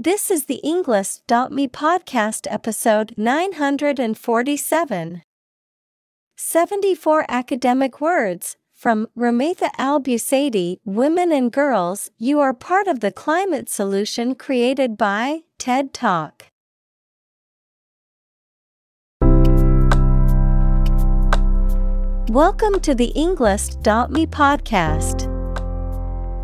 This is the Englist.me podcast episode 947. 74 academic words from Rumaitha Al Busaidi Women and Girls, you are part of the climate solution created by TED Talk. Welcome to the Englist.me podcast.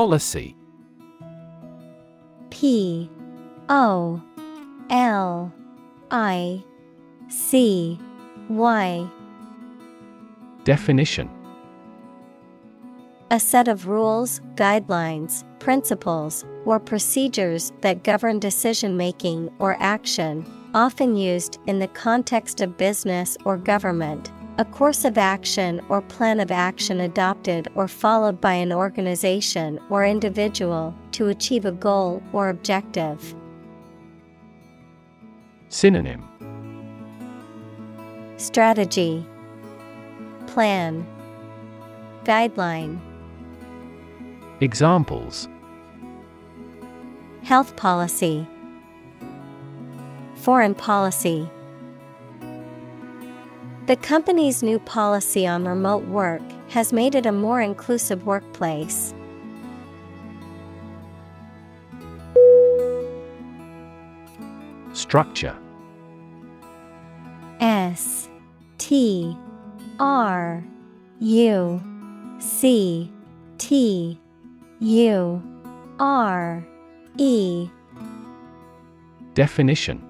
Policy. P O L I C Y. Definition. A set of rules, guidelines, principles, or procedures that govern decision making or action, often used in the context of business or government. A course of action or plan of action adopted or followed by an organization or individual to achieve a goal or objective. Synonym. Strategy. Plan. Guideline. Examples. Health policy. Foreign policy The company's new policy on remote work has made it a more inclusive workplace. Structure. S T R U C T U R E. Definition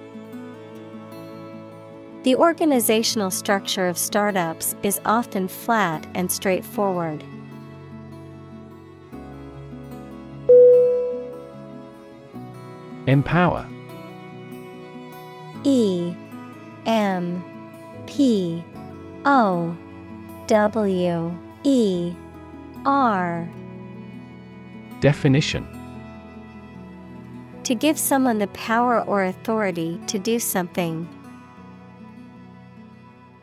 The organizational structure of startups is often flat and straightforward. Empower E M P O W E R Definition To give someone the power or authority to do something.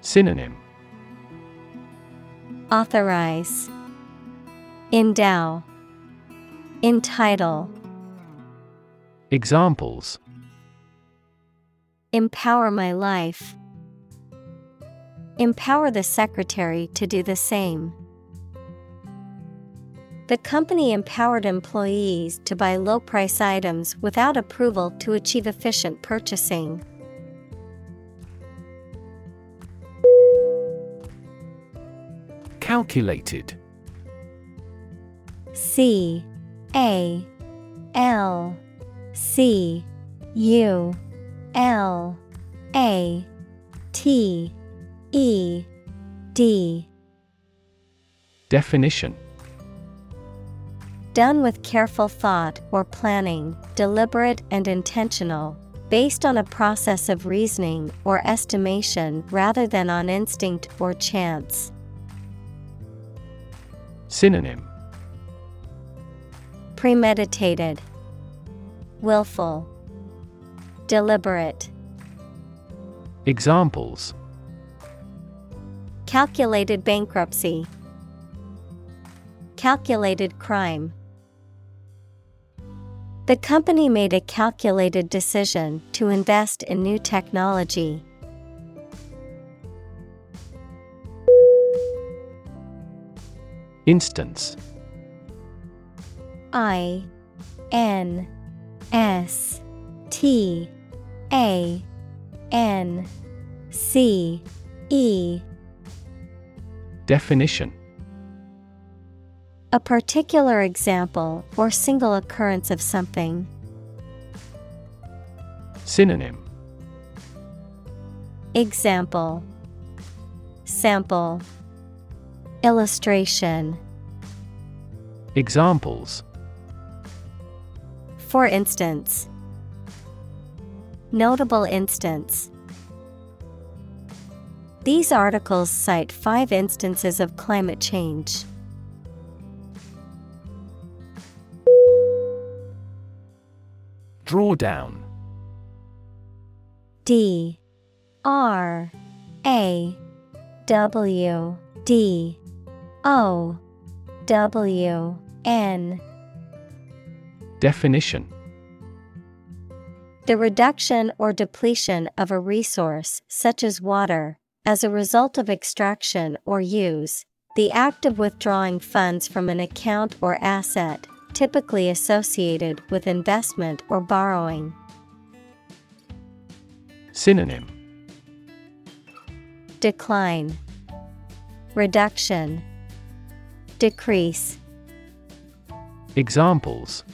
Synonym Authorize, Endow, Entitle, Examples Empower my life. Empower the secretary to do the same. The company empowered employees to buy low price items without approval to achieve efficient purchasing. Calculated. C A L C U L A T E D. Definition. Done with careful thought or planning, deliberate and intentional, based on a process of reasoning or estimation rather than on instinct or chance. Synonym Premeditated, Willful, Deliberate. Examples Calculated bankruptcy. Calculated crime. The company made a calculated decision to invest in new technology. Instance. I N S T A N C E. Definition. A particular example or single occurrence of something. Synonym. Example. Sample Illustration. Examples. For instance, Notable instance. These articles cite five instances of climate change. Drawdown. D. R. A. W. D O W N. Definition. The reduction or depletion of a resource, such as water, as a result of extraction or use, the act of withdrawing funds from an account or asset, typically associated with investment or borrowing. Synonym. Decline, Reduction, Decrease. Examples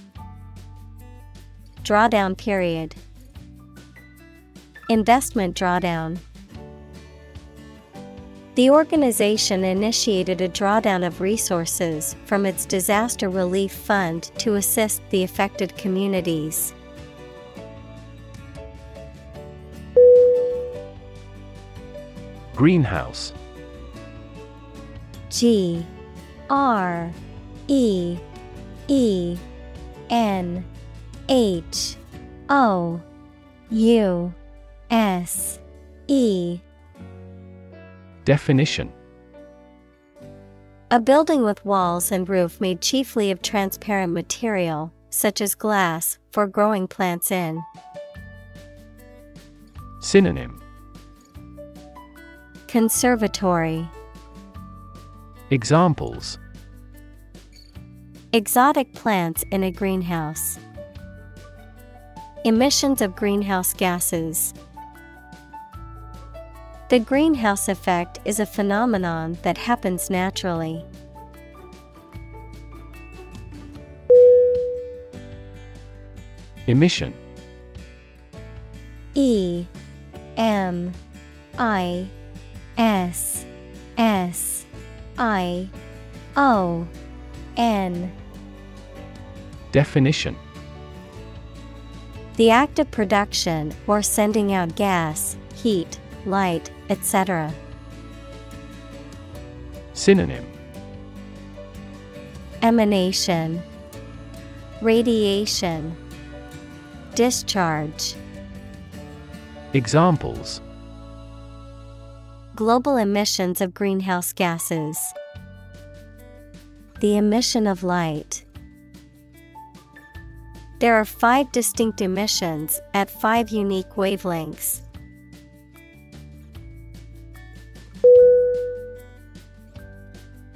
Drawdown period, Investment drawdown. The organization initiated a drawdown of resources from its disaster relief fund to assist the affected communities. Greenhouse G R E E N H O U S E. Definition. A building with walls and roof made chiefly of transparent material, such as glass, for growing plants in. Synonym. Conservatory. Examples Exotic plants in a greenhouse. Emissions of greenhouse gases. The greenhouse effect is a phenomenon that happens naturally. Emission E M I S S I O N Definition The act of production or sending out gas, heat, light, etc. Synonym Emanation, Radiation, Discharge. Examples Global emissions of greenhouse gases. The emission of light. There are five distinct emissions at five unique wavelengths.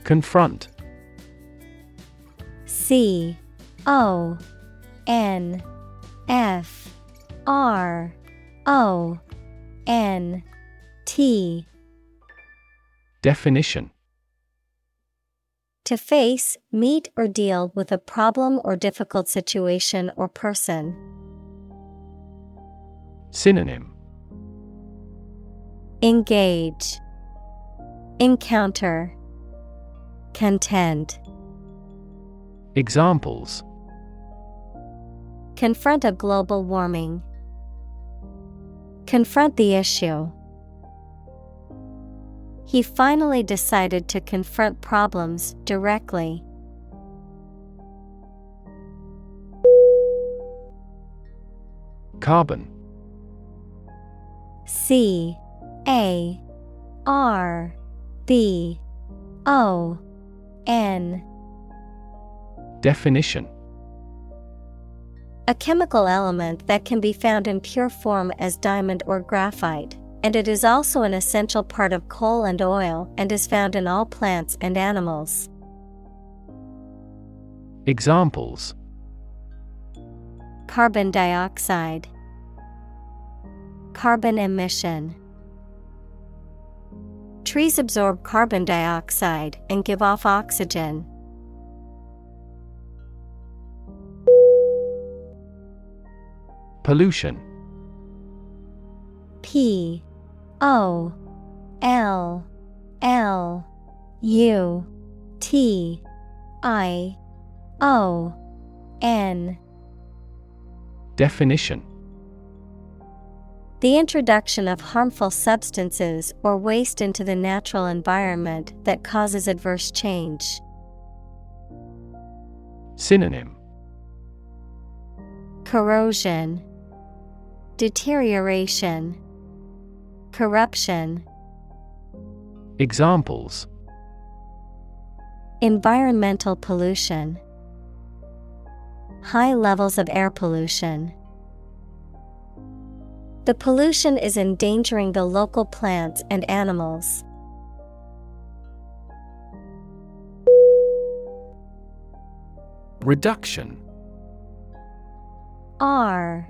Confront. C O N F R O N T. Definition To face, meet, or deal with a problem or difficult situation or person. Synonym Engage, Encounter, Contend. Examples Confront a global warming. Confront the issue. He finally decided to confront problems directly. Carbon. C A R B O N. Definition. A chemical element that can be found in pure form as diamond or graphite, and it is also an essential part of coal and oil and is found in all plants and animals. Examples Carbon dioxide, Carbon emission. Trees absorb carbon dioxide and give off oxygen. Pollution P O L L U T I O N Definition. The introduction of harmful substances or waste into the natural environment that causes adverse change. Synonym. Corrosion, Deterioration, Corruption. Examples Environmental pollution, High levels of air pollution. The pollution is endangering the local plants and animals. Reduction R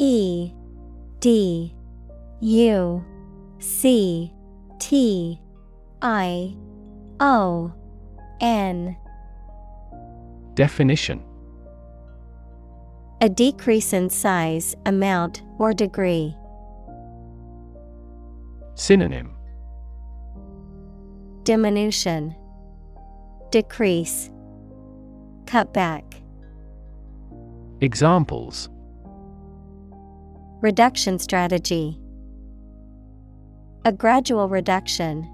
E D U C T I O N Definition A decrease in size, amount, or degree. Synonym Diminution, Decrease, Cutback. Examples Reduction strategy. A gradual reduction.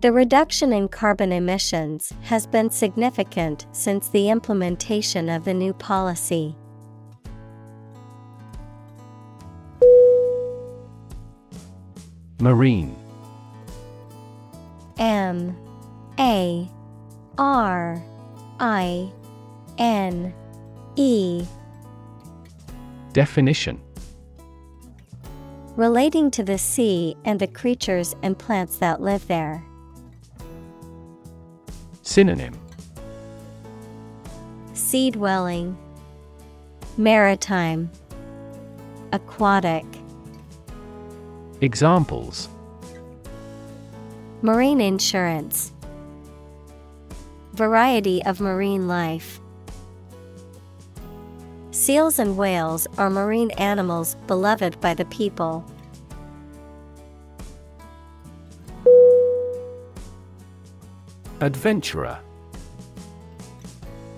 The reduction in carbon emissions has been significant since the implementation of the new policy. Marine. M. A. R. I. N. E. Definition Relating to the sea and the creatures and plants that live there. Synonym Sea dwelling, Maritime, Aquatic. Examples Marine insurance. Variety of marine life. Seals and whales are marine animals beloved by the people. Adventurer.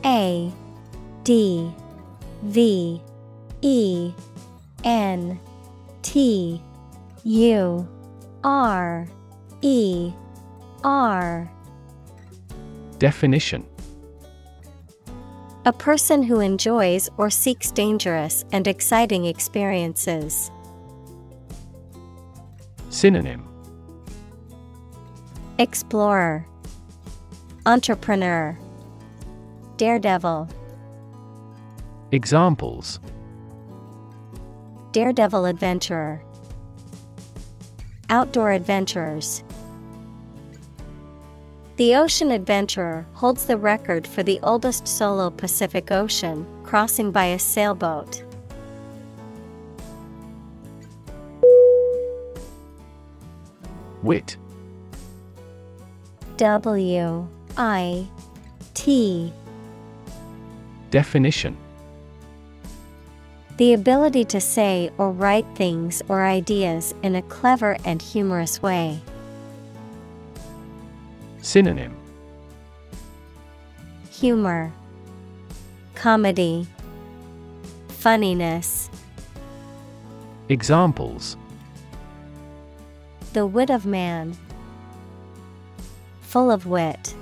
A D V E N T U R E R. Definition A person who enjoys or seeks dangerous and exciting experiences. Synonym Explorer, Entrepreneur, Daredevil. Examples Daredevil adventurer, Outdoor adventurers. The Ocean Adventurer holds the record for the oldest solo Pacific Ocean crossing by a sailboat. Wit W I T Definition The ability to say or write things or ideas in a clever and humorous way. Synonym Humor, Comedy, Funniness. Examples The wit of man. Full of wit.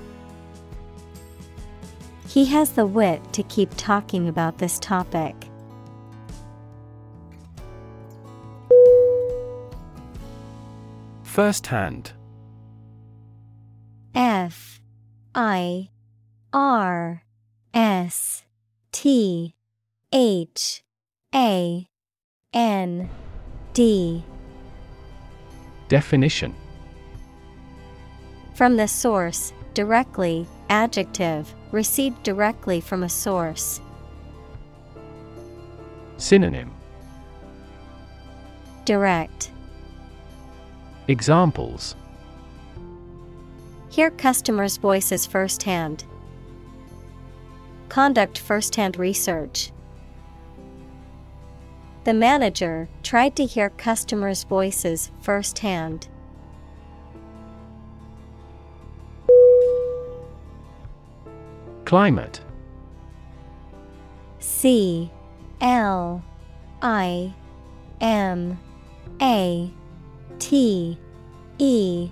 He has the wit to keep talking about this topic. First hand. I R S T H A N D Definition From the source, directly, adjective, received directly from a source. Synonym Direct. Examples Hear customers' voices firsthand. Conduct firsthand research. The manager tried to hear customers' voices firsthand. Climate C L I M A T E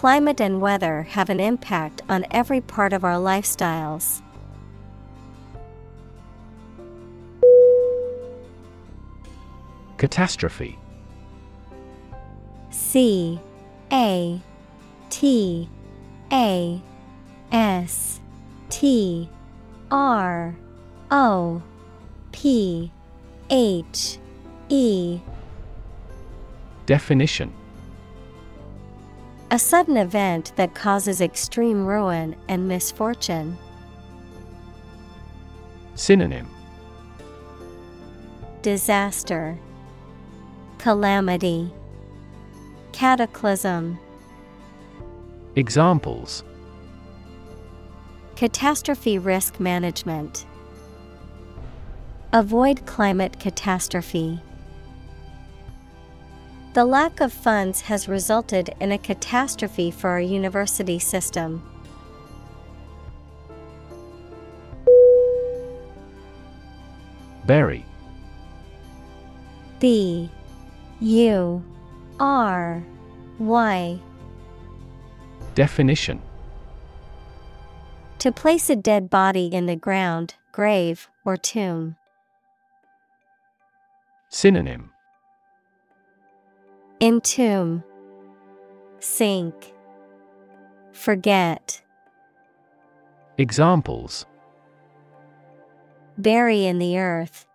Climate and weather have an impact on every part of our lifestyles. Catastrophe. C A T A S T R O P H E. Definition A sudden event that causes extreme ruin and misfortune. Synonym Disaster Calamity Cataclysm Examples Catastrophe risk management. Avoid climate catastrophe. The lack of funds has resulted in a catastrophe for our university system. Bury B. U. R. Y. Definition. To place a dead body in the ground, grave, or tomb. Synonym Entomb, Sink, Forget, Examples Bury in the earth.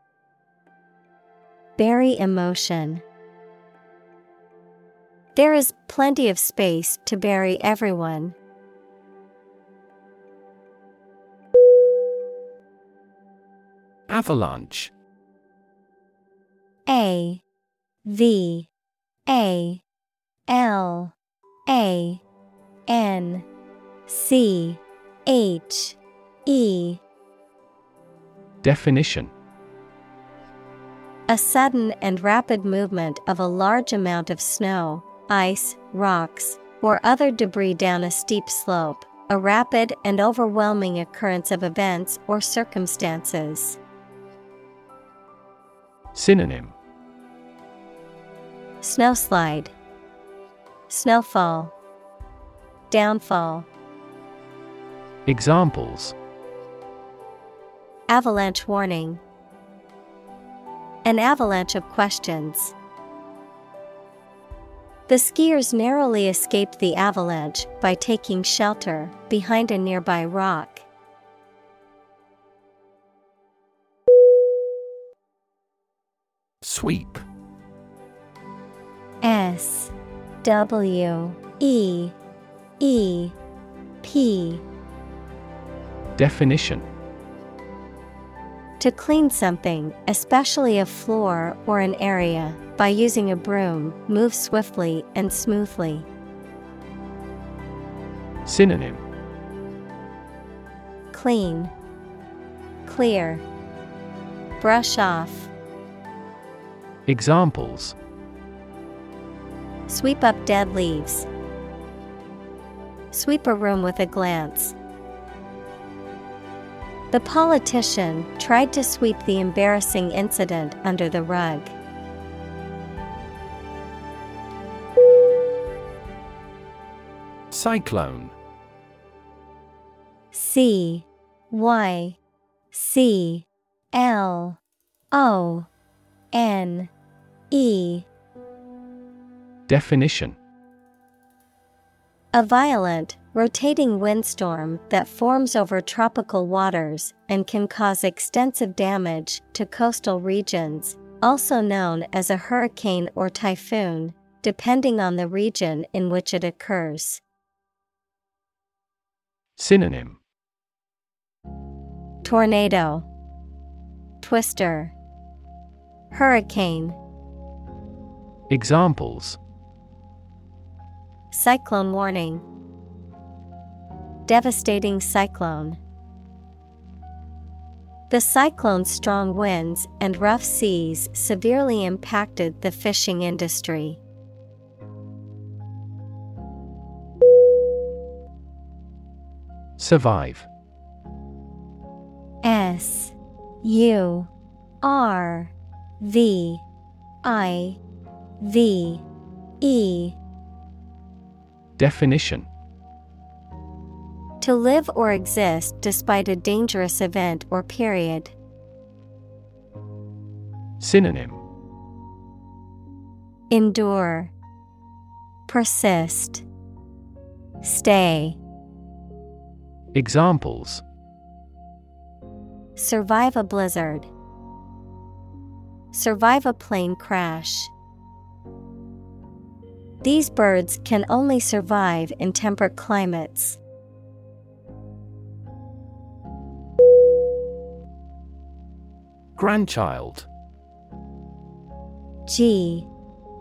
Bury emotion. There is plenty of space to bury everyone. Avalanche A V A L A N C H E. Definition. A sudden and rapid movement of a large amount of snow, ice, rocks, or other debris down a steep slope, a rapid and overwhelming occurrence of events or circumstances. Synonym Snowslide, Snowfall, Downfall, Examples Avalanche warning. An avalanche of questions. The skiers narrowly escaped the avalanche by taking shelter behind a nearby rock. Sweep S W E E P. Definition. To clean something, especially a floor or an area, by using a broom, move swiftly and smoothly. Synonym. Clean, Clear, Brush off. Examples Sweep up dead leaves. Sweep a room with a glance. The politician tried to sweep the embarrassing incident under the rug. Cyclone C Y C L O N E Definition A violent, rotating windstorm that forms over tropical waters and can cause extensive damage to coastal regions, also known as a hurricane or typhoon, depending on the region in which it occurs. Synonym Tornado, Twister, Hurricane. Examples Cyclone warning. Devastating cyclone. The cyclone's strong winds and rough seas severely impacted the fishing industry. Survive S U R V I V E Definition To live or exist despite a dangerous event or period. Synonym Endure, Persist, Stay. Examples Survive a blizzard. Survive a plane crash. These birds can only survive in temperate climates. Grandchild. G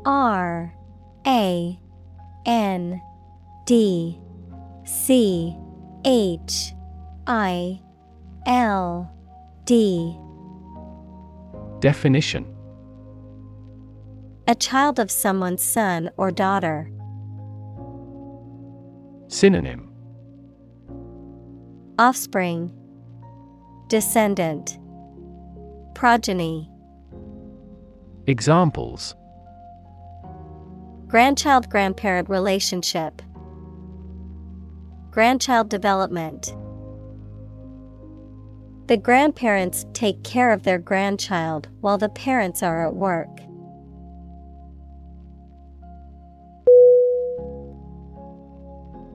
R A N D C H I L D. Definition A child of someone's son or daughter. Synonym. Offspring. Descendant. Progeny. Examples. Grandchild grandparent relationship. Grandchild development. The grandparents take care of their grandchild while the parents are at work.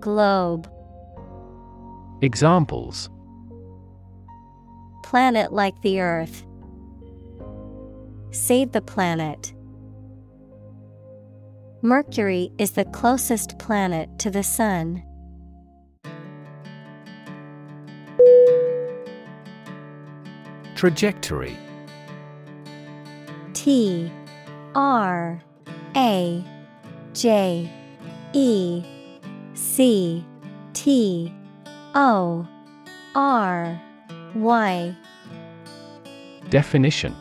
Globe, Examples Planet like the Earth. Save the planet. Mercury is the closest planet to the Sun. Trajectory T R A J E C T O R Y. Definition.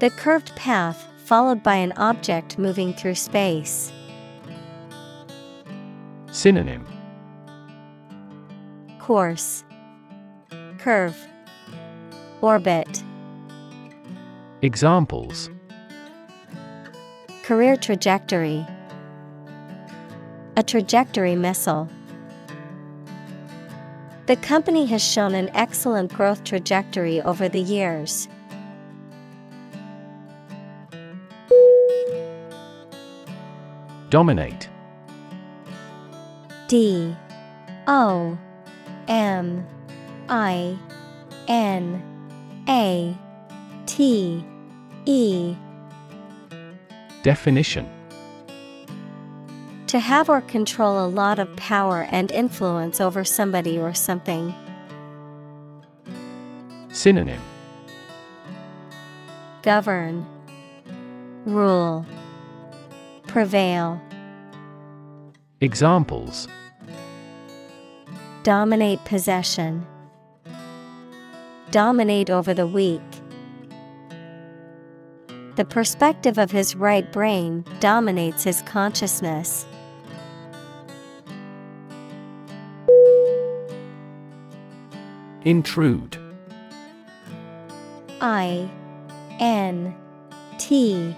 The curved path followed by an object moving through space. Synonym. Course. Curve. Orbit. Examples. Career trajectory A trajectory missile. The company has shown an excellent growth trajectory over the years. Dominate. D. O. M. I. N. A. T. E. Definition To have or control a lot of power and influence over somebody or something. Synonym Govern, Rule, Prevail. Examples Dominate possession. Dominate over the weak. The perspective of his right brain dominates his consciousness. Intrude. I N T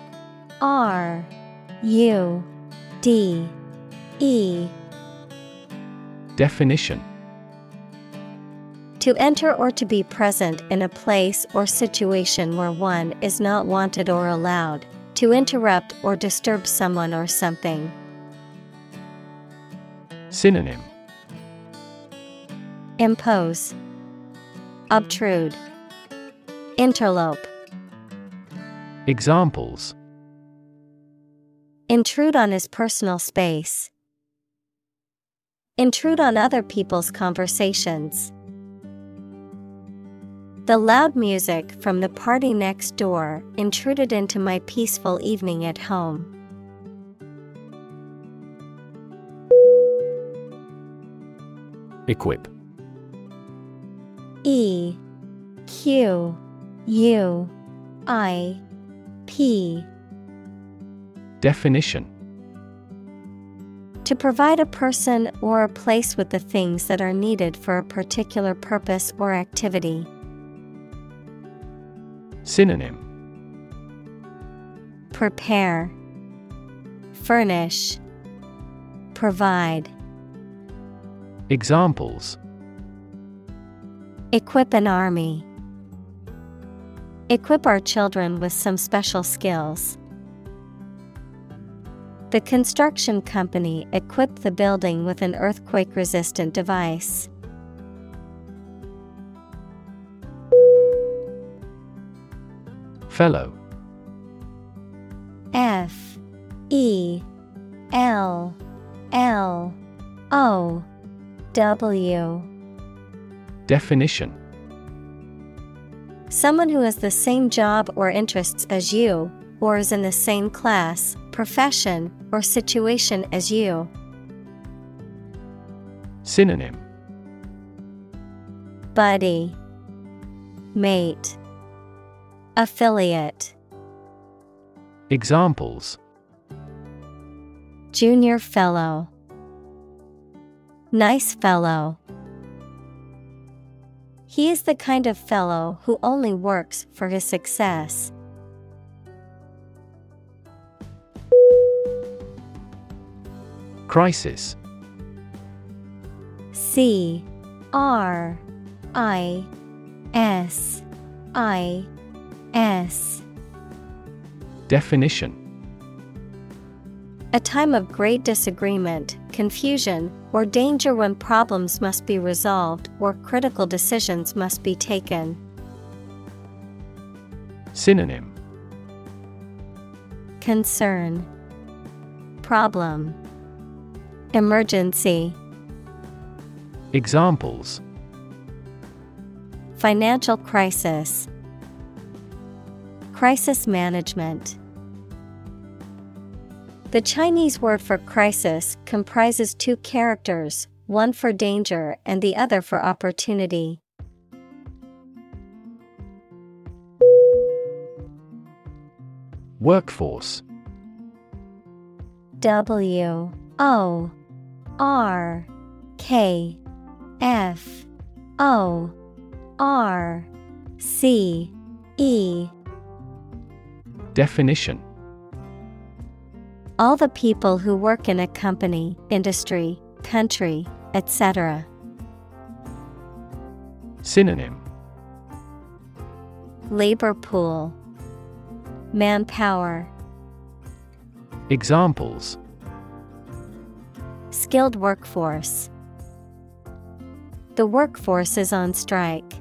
R U D E. Definition. To enter or to be present in a place or situation where one is not wanted or allowed, to interrupt or disturb someone or something. Synonym. Impose, Obtrude, Interlope. Examples Intrude on his personal space. Intrude on other people's conversations. The loud music from the party next door intruded into my peaceful evening at home. Equip E Q U I P. Definition. To provide a person or a place with the things that are needed for a particular purpose or activity. Synonym. Prepare, Furnish, Provide. Examples Equip an army. Equip our children with some special skills. The construction company equipped the building with an earthquake resistant device. Fellow. F. E. L. L. O. W Definition. Someone who has the same job or interests as you, or is in the same class, profession, or situation as you. Synonym. Buddy, Mate, Affiliate, Examples. Junior Fellow, Nice Fellow. He is the kind of fellow who only works for his success. Crisis. C R I S I S. Definition. A time of great disagreement, confusion, or danger when problems must be resolved or critical decisions must be taken. Synonym. Concern, Problem, Emergency, Examples. Financial crisis, Crisis management. The Chinese word for crisis comprises two characters, one for danger and the other for opportunity. Workforce. W O R K F O R C E. Definition All the people who work in a company, industry, country, etc. Synonym Labor pool, Manpower, Examples Skilled workforce. The workforce is on strike.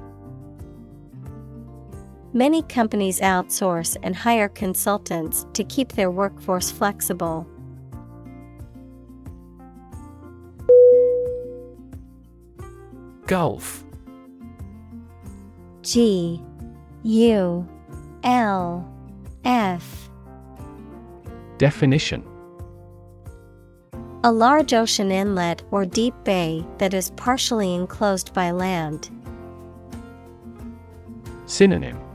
Many companies outsource and hire consultants to keep their workforce flexible. Gulf G U L F Definition A large ocean inlet or deep bay that is partially enclosed by land. Synonym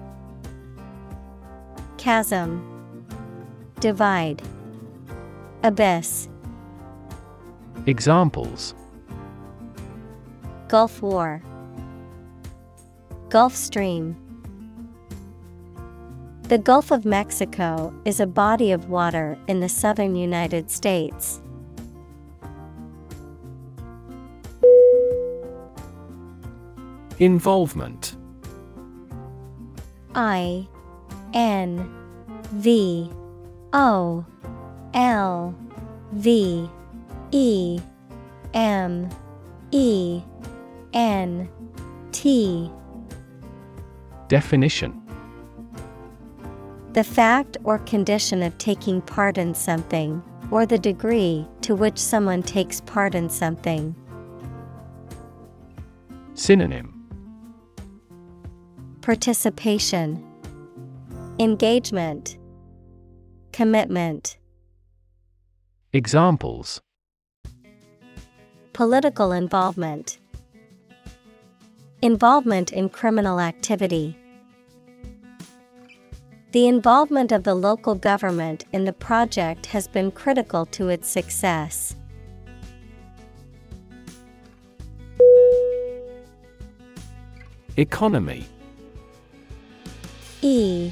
Chasm. Divide. Abyss. Examples. Gulf War. Gulf Stream. The Gulf of Mexico is a body of water in the southern United States. Involvement. I N V O L V E M E N T. Definition. The fact or condition of taking part in something, or the degree to which someone takes part in something. Synonym. Participation, Engagement, Commitment, Examples Political involvement, Involvement in criminal activity. The involvement of the local government in the project has been critical to its success. Economy E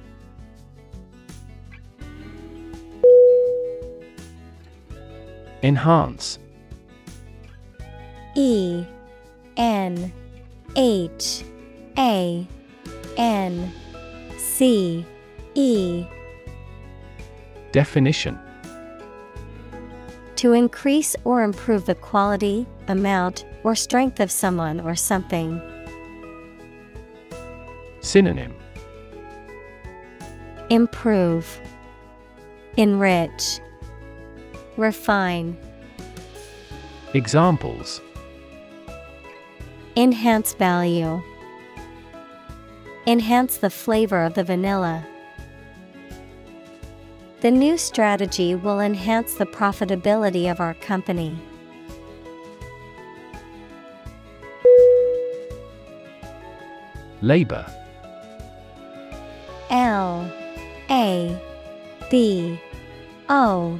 Enhance. E N H A N C E. Definition. To increase or improve the quality, amount, or strength of someone or something. Synonym. Improve, Enrich, Refine, Examples Enhance value, Enhance the flavor of the vanilla. The new strategy will enhance the profitability of our company. Labor L A B O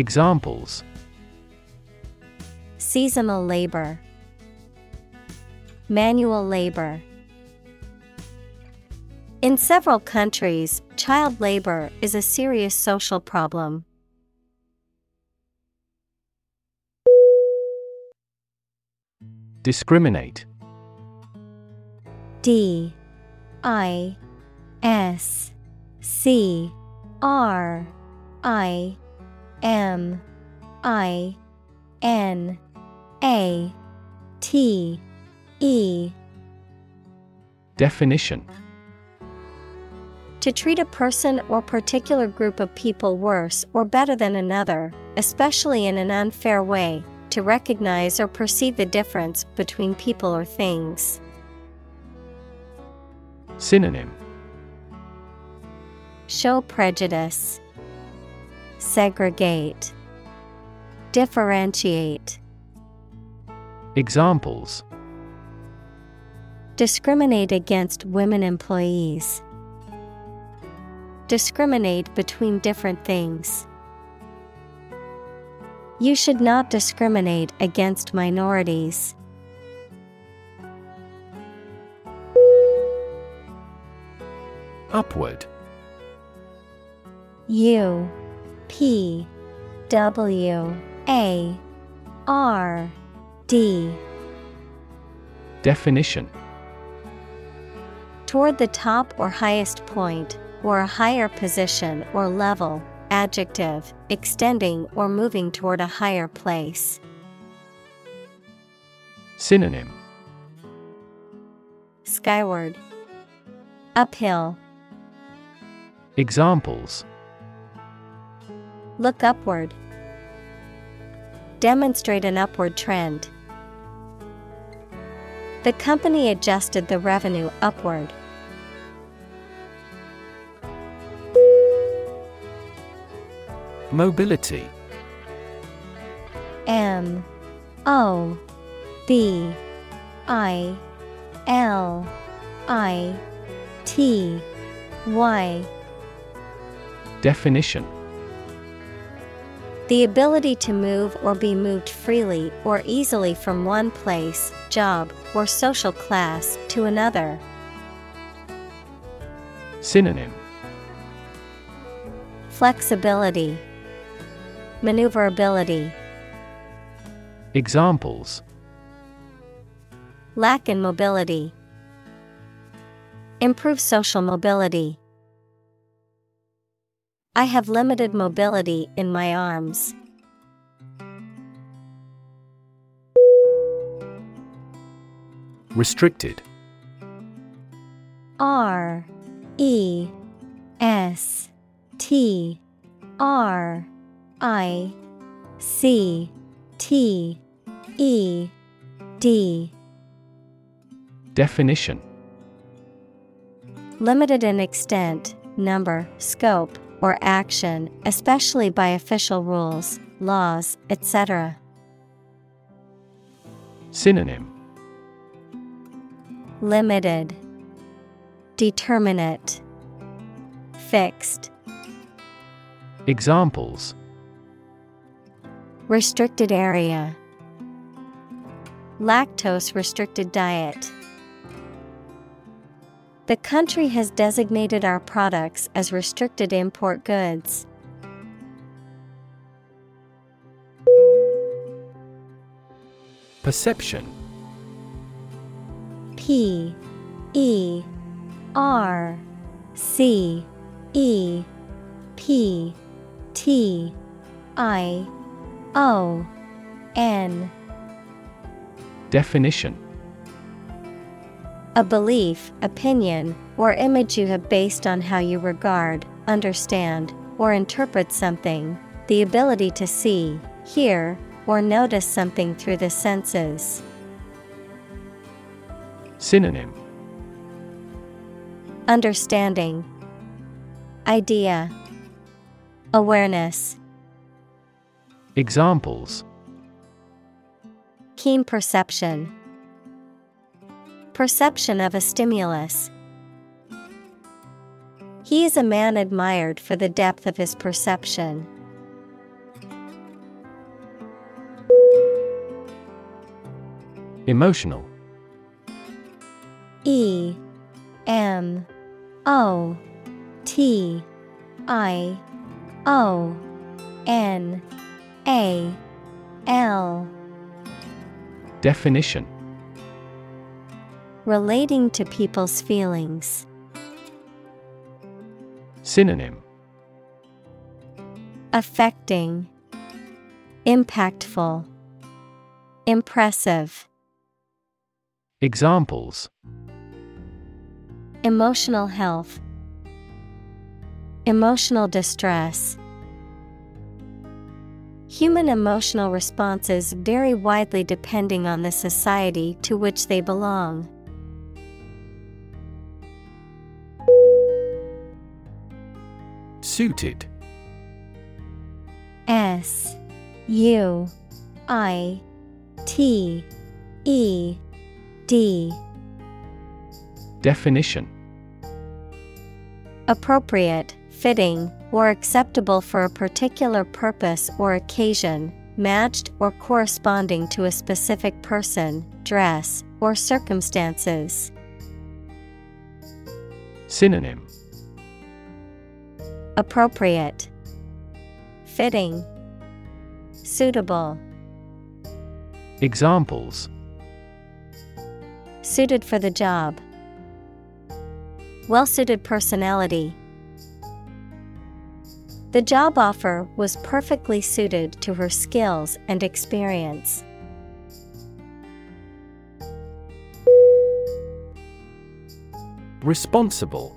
Examples Seasonal labor, Manual labor. In several countries, child labor is a serious social problem. Discriminate D I S C R I M I N A T E. Definition. To treat a person or particular group of people worse or better than another, especially in an unfair way, to recognize or perceive the difference between people or things. Synonym. Show prejudice, segregate, differentiate. Examples Discriminate against women employees. Discriminate between different things. You should not discriminate against minorities. Upward U P W A R D. Definition. Toward the top or highest point, or a higher position or level, adjective, extending or moving toward a higher place. Synonym. Skyward, Uphill, Examples Look upward. Demonstrate an upward trend. The company adjusted the revenue upward. Mobility M O B I L I T Y Definition The ability to move or be moved freely or easily from one place, job, or social class to another. Synonym Flexibility, Maneuverability, Examples Lack in mobility. Improve social mobility. I have limited mobility in my arms. Restricted. R E S T R I C T E D. Definition. Limited in extent, number, scope, or action, especially by official rules, laws, etc. Synonym. Limited, Determinate, Fixed, Examples. Restricted area, Lactose restricted diet. The country has designated our products as restricted import goods. Perception. P E R C E P T I O N. Definition A belief, opinion, or image you have based on how you regard, understand, or interpret something, the ability to see, hear, or notice something through the senses. Synonym. Understanding, Idea, Awareness, Examples. Keen perception, Perception of a stimulus. He is a man admired for the depth of his perception. Emotional E M O T I O N A L Definition Relating to people's feelings. Synonym Affecting, Impactful, Impressive. Examples Emotional health, Emotional distress. Human emotional responses vary widely depending on the society to which they belong. Suited. S U I T E D Definition Appropriate, fitting, or acceptable for a particular purpose or occasion, matched or corresponding to a specific person, dress, or circumstances. Synonym Appropriate, Fitting, Suitable. Examples Suited for the job. Well suited personality. The job offer was perfectly suited to her skills and experience. Responsible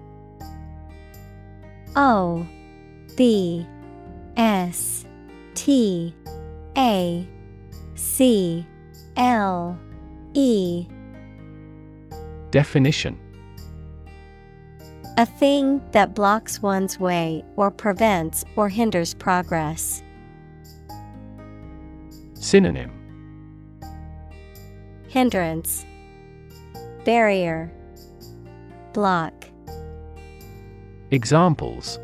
O B S T A C L E Definition A thing that blocks one's way or prevents or hinders progress. Synonym Hindrance, Barrier, Block. Examples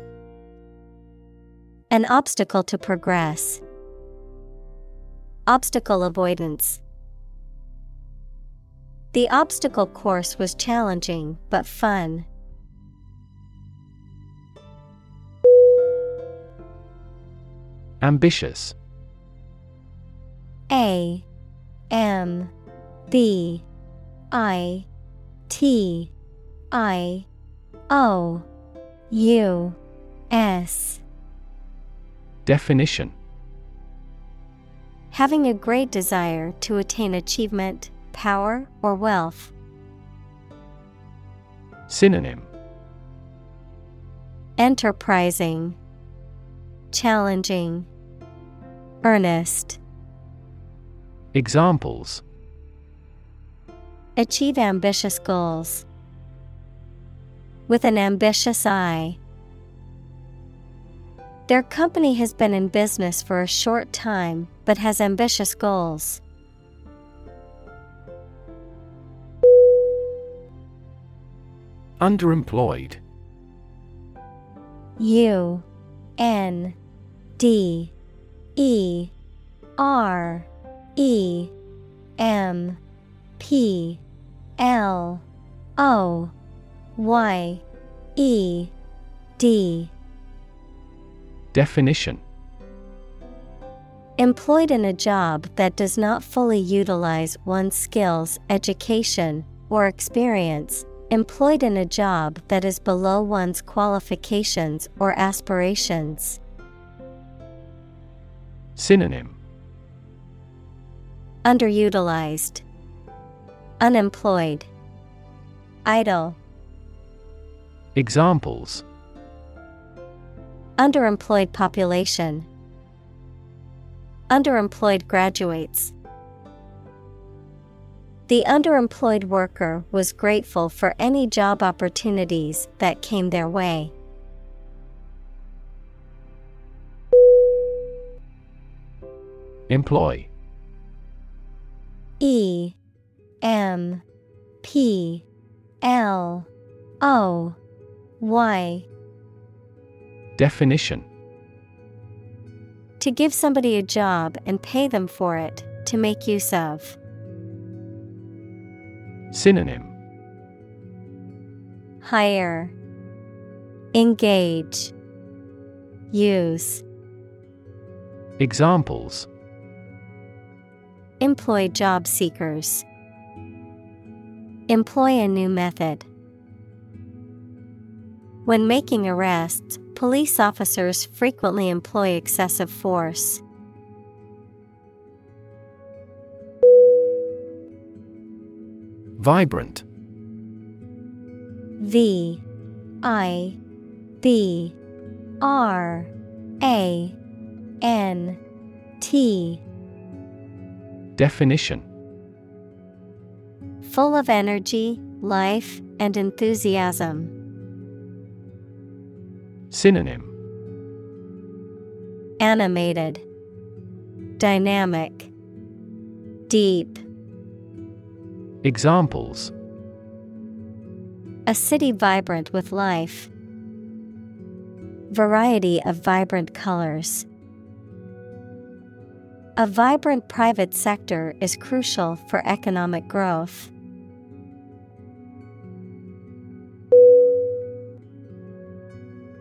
An obstacle to progress. Obstacle avoidance. The obstacle course was challenging but fun. Ambitious A M B I T I O U S Definition Having a great desire to attain achievement, power, or wealth. Synonym Enterprising, Challenging, Earnest. Examples Achieve ambitious goals. With an ambitious eye. Their company has been in business for a short time but has ambitious goals. Underemployed U N D E R E M P L O Y E D Definition Employed in a job that does not fully utilize one's skills, education, or experience. Employed in a job that is below one's qualifications or aspirations. Synonym Underutilized, Unemployed, Idle. Examples Underemployed population, Underemployed graduates. The underemployed worker was grateful for any job opportunities that came their way. Employ E M P L O Y. Definition To give somebody a job and pay them for it, to make use of. Synonym Hire, Engage, Use. Examples Employ job seekers. Employ a new method. When making arrests, police officers frequently employ excessive force. Vibrant V I B R A N T Definition Full of energy, life, and enthusiasm. Synonym Animated, Dynamic, Deep. Examples A city vibrant with life. Variety of vibrant colors. A vibrant private sector is crucial for economic growth.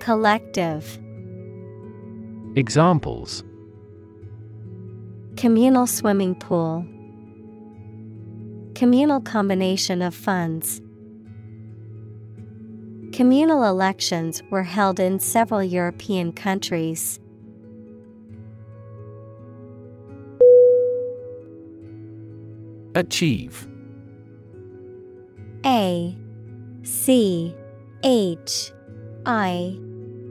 Collective. Examples Communal swimming pool. Communal combination of funds. Communal elections were held in several European countries. Achieve A C H I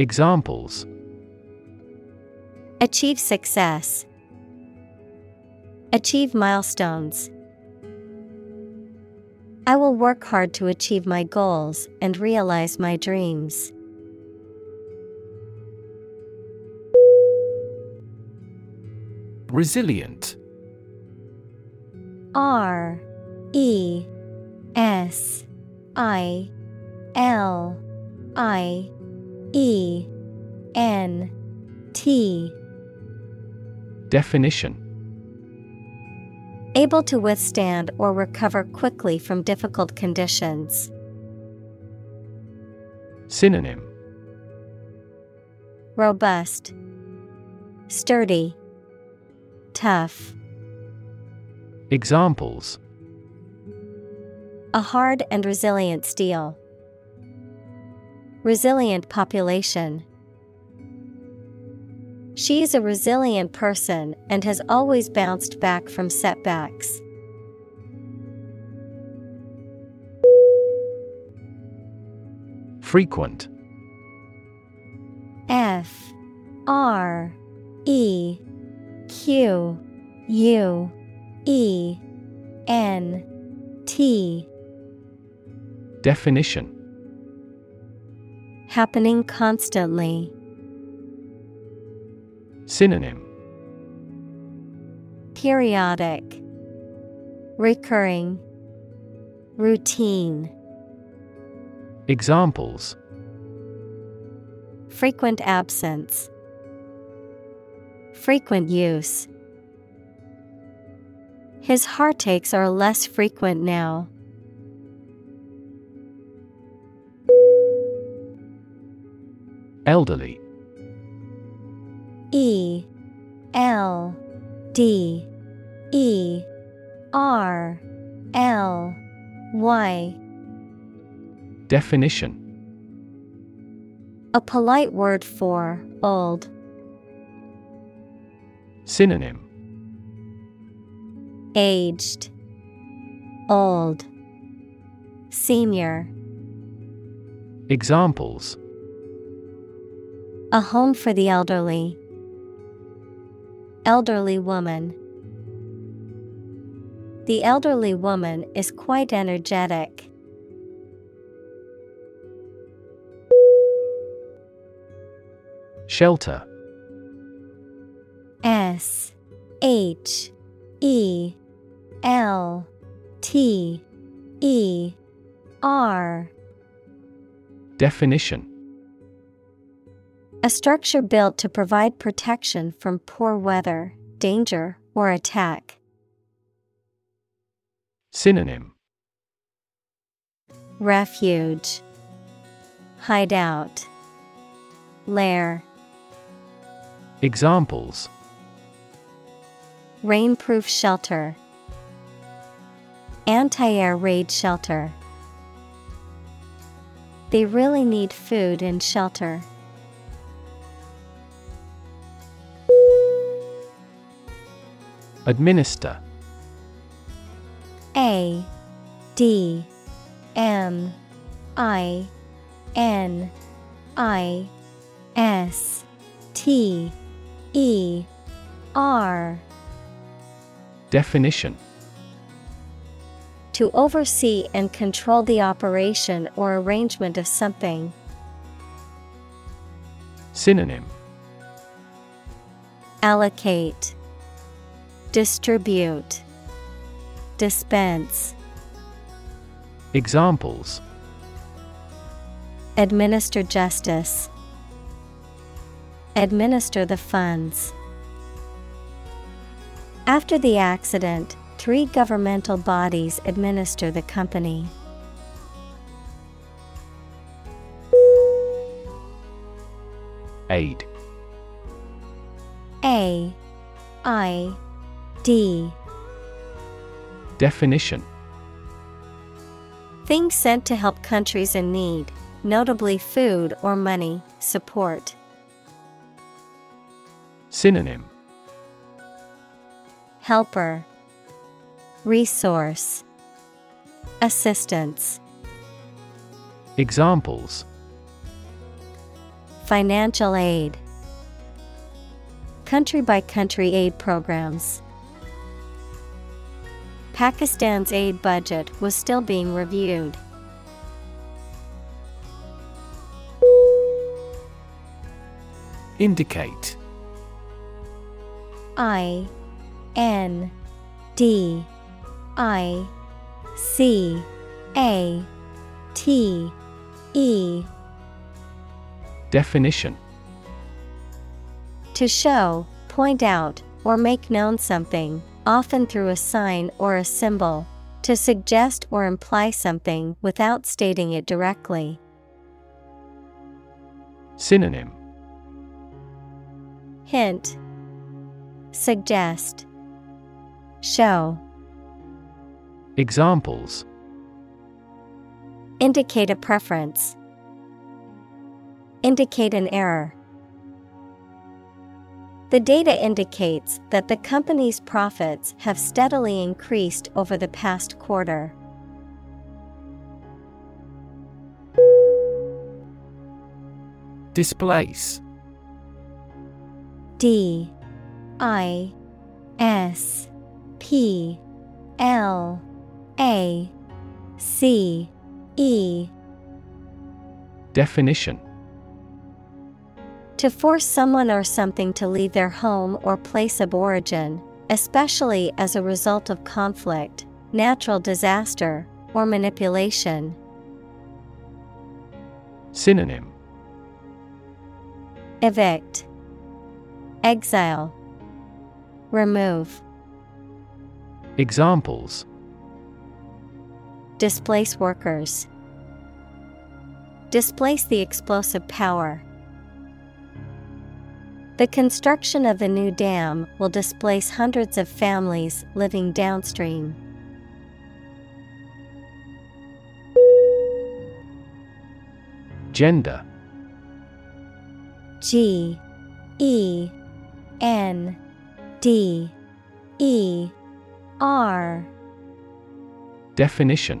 Examples Achieve success, Achieve milestones. I will work hard to achieve my goals and realize my dreams. Resilient R E S I L I E N T Definition Able to withstand or recover quickly from difficult conditions. Synonym Robust, Sturdy, Tough. Examples A hard and resilient steel. Resilient population. She is a resilient person and has always bounced back from setbacks. Frequent F R E Q U E N T Definition Happening constantly. Synonym Periodic, Recurring, Routine. Examples Frequent absence. Frequent use. His heartaches are less frequent now. Elderly. E L D E R L Y. Definition A polite word for old. Synonym Aged, Old, Senior. Examples A home for the elderly. Elderly woman. The elderly woman is quite energetic. Shelter S H E L T E R Definition A structure built to provide protection from poor weather, danger, or attack. Synonym Refuge, Hideout, Lair. Examples Rainproof shelter, Anti air raid shelter. They really need food and shelter. Administer. A D M I N I S T E R. Definition. To oversee and control the operation or arrangement of something. Synonym. Allocate, Distribute, Dispense. Examples Administer justice. Administer the funds. After the accident, three governmental bodies administer the company. Aid A I D. Definition. Things sent to help countries in need, notably food or money, support. Synonym. Helper, Resource, Assistance. Examples. Financial aid, Country by country aid programs. Pakistan's aid budget was still being reviewed. Indicate. I N D I C A T E. Definition. To show, point out, or make known something, often through a sign or a symbol, to suggest or imply something without stating it directly. Synonym. Hint, Suggest, Show, Examples. Indicate a preference, Indicate an error. The data indicates that the company's profits have steadily increased over the past quarter. Displace. D. I. S. P. L. A. C. E. Definition To force someone or something to leave their home or place of origin, especially as a result of conflict, natural disaster, or manipulation. Synonym Evict, Exile, Remove. Examples Displace workers. Displace the explosive power. The construction of the new dam will displace hundreds of families living downstream. Gender. G E N D E R. Definition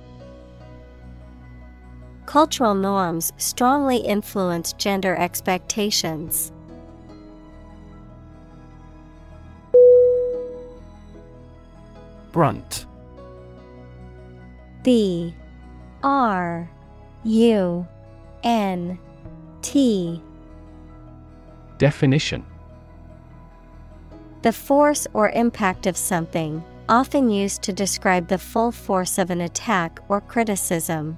Cultural norms strongly influence gender expectations. Brunt B R U N T Definition The force or impact of something, often used to describe the full force of an attack or criticism.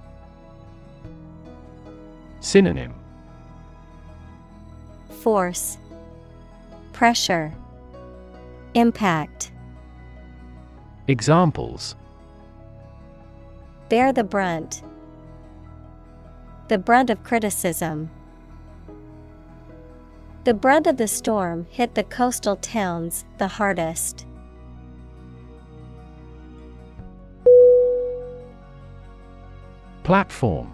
Synonym Force, Pressure, Impact. Examples Bear the brunt. The brunt of criticism. The brunt of the storm hit the coastal towns the hardest. Platform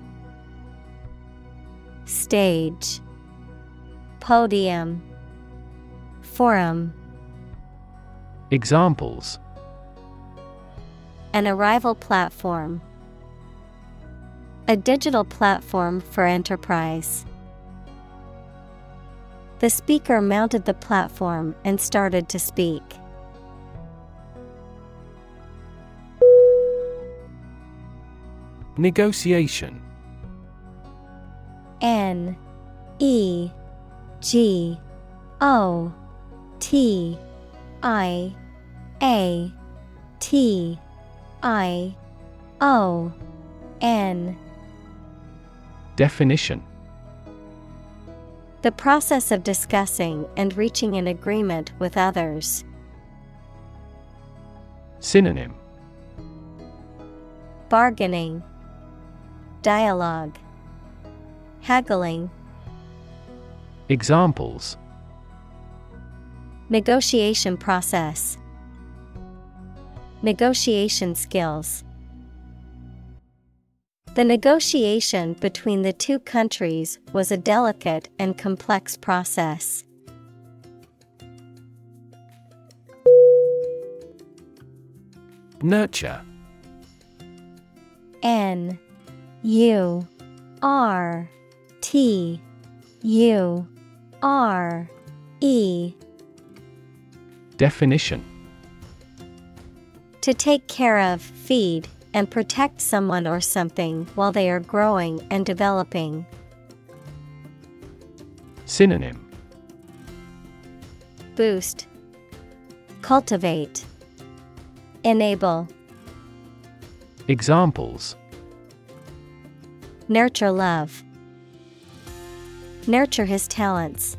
Stage Podium Forum Examples An arrival platform. A digital platform for enterprise. The speaker mounted the platform and started to speak. Negotiation N E G O T I A T I O N Definition. The process of discussing and reaching an agreement with others. Synonym. Bargaining, Dialogue, Haggling, Examples. Negotiation process, Negotiation skills. The negotiation between the two countries was a delicate and complex process. Nurture. N U R T U R E. Definition. To take care of, feed, and protect someone or something while they are growing and developing. Synonym. Boost, Cultivate, Enable, Examples. Nurture love, Nurture his talents.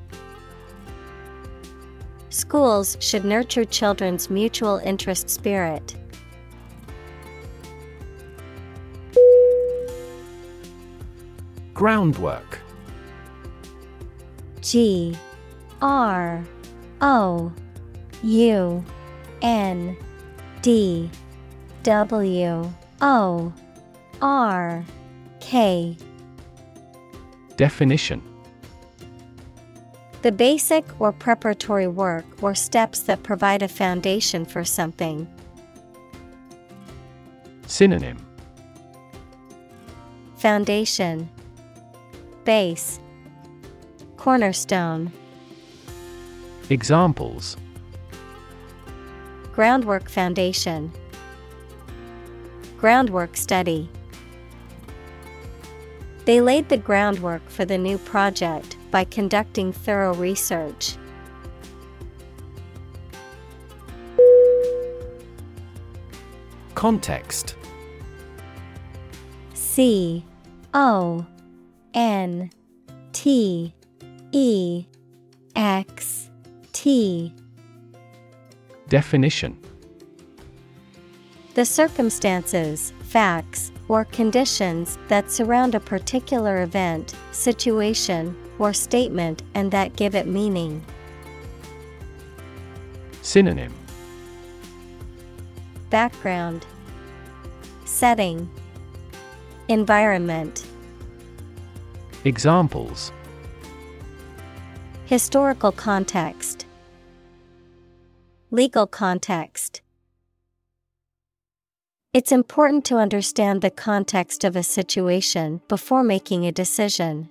Schools should nurture children's mutual interest spirit. Groundwork G R O U N D W O R K Definition The basic or preparatory work or steps that provide a foundation for something. Synonym. Foundation. Base. Cornerstone. Examples. Groundwork Foundation. Groundwork Study. They laid the groundwork for the new project by conducting thorough research. Context. C O N T E X T. Definition. The circumstances, facts, or conditions that surround a particular event, situation, or statement and that give it meaning. Synonym. Background. Setting. Environment. Examples. Historical context. Legal context. It's important to understand the context of a situation before making a decision.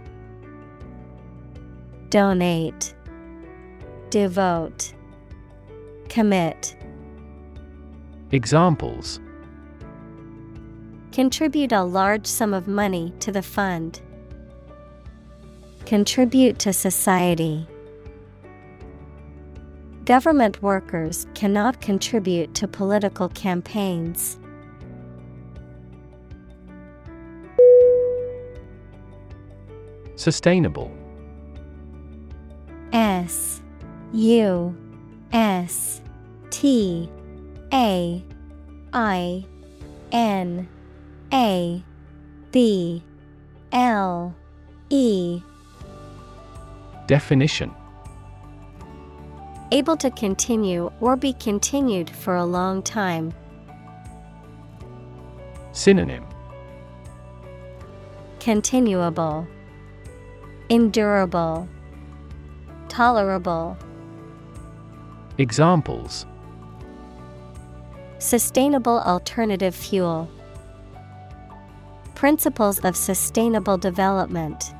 Donate, Devote, Commit. Examples Contribute a large sum of money to the fund. Contribute to society. Government workers cannot contribute to political campaigns. Sustainable S U S T A I N A B L E. Definition. Able to continue or be continued for a long time. Synonym. Continuable, Endurable, Tolerable. Examples Sustainable alternative fuel. Principles of sustainable development.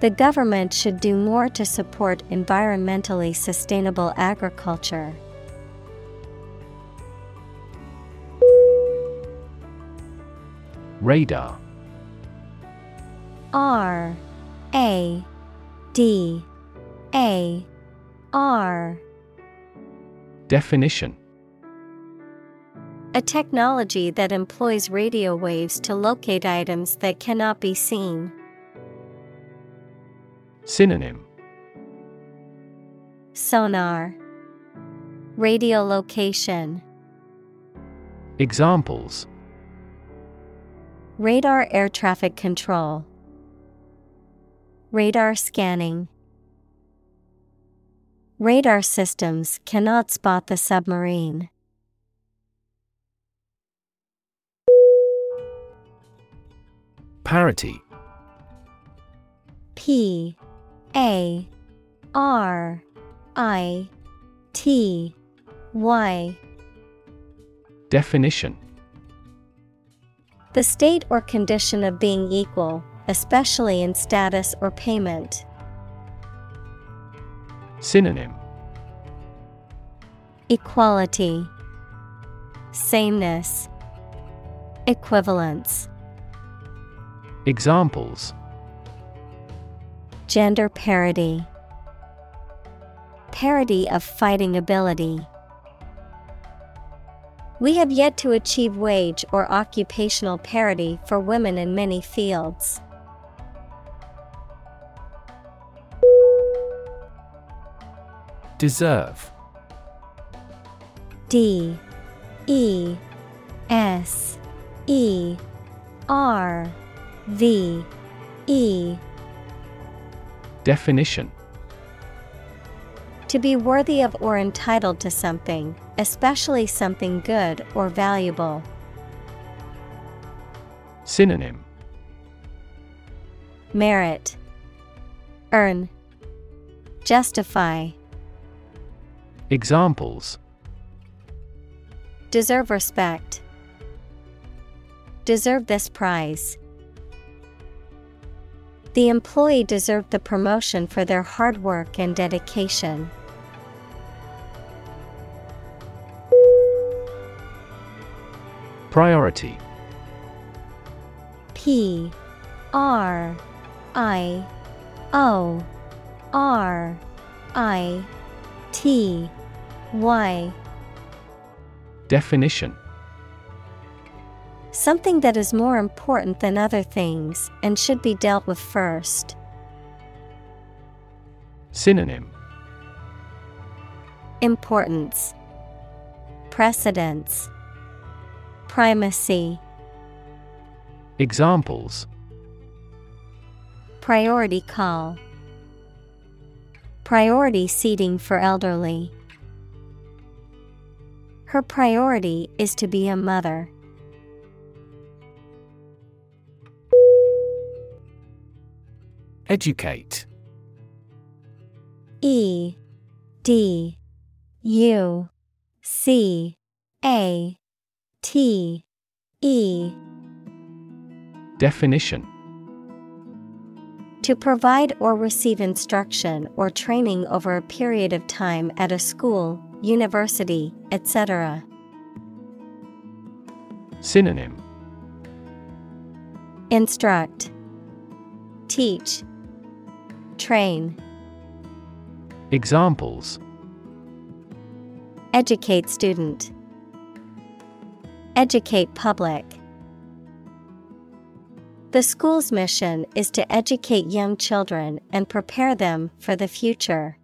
The government should do more to support environmentally sustainable agriculture. Radar R A D. A. R. Definition. A technology that employs radio waves to locate items that cannot be seen. Synonym. Sonar. Radiolocation. Examples. Radar air traffic control Radar scanning. Radar systems cannot spot the submarine. Parity. P A R I T Y. Definition. The state or condition of being equal, especially in status or payment. Synonym Equality, Sameness, Equivalence. Examples Gender parity, parity of fighting ability. We have yet to achieve wage or occupational parity for women in many fields. Deserve. D E S E R V E. Definition. To be worthy of or entitled to something, especially something good or valuable. Synonym. Merit. Earn. Justify Examples Deserve respect. Deserve this prize. The employee deserved the promotion for their hard work and dedication. Priority P R I O R I T Y Definition. Something that is more important than other things and should be dealt with first. Synonym. Importance. Precedence. Primacy. Examples. Priority call. Priority seating for elderly. Her priority is to be a mother. Educate. E D U C A T E. Definition. To provide or receive instruction or training over a period of time at a school, university, etc. Synonym. Instruct. Teach. Train. Examples. Educate student. Educate public. The school's mission is to educate young children and prepare them for the future.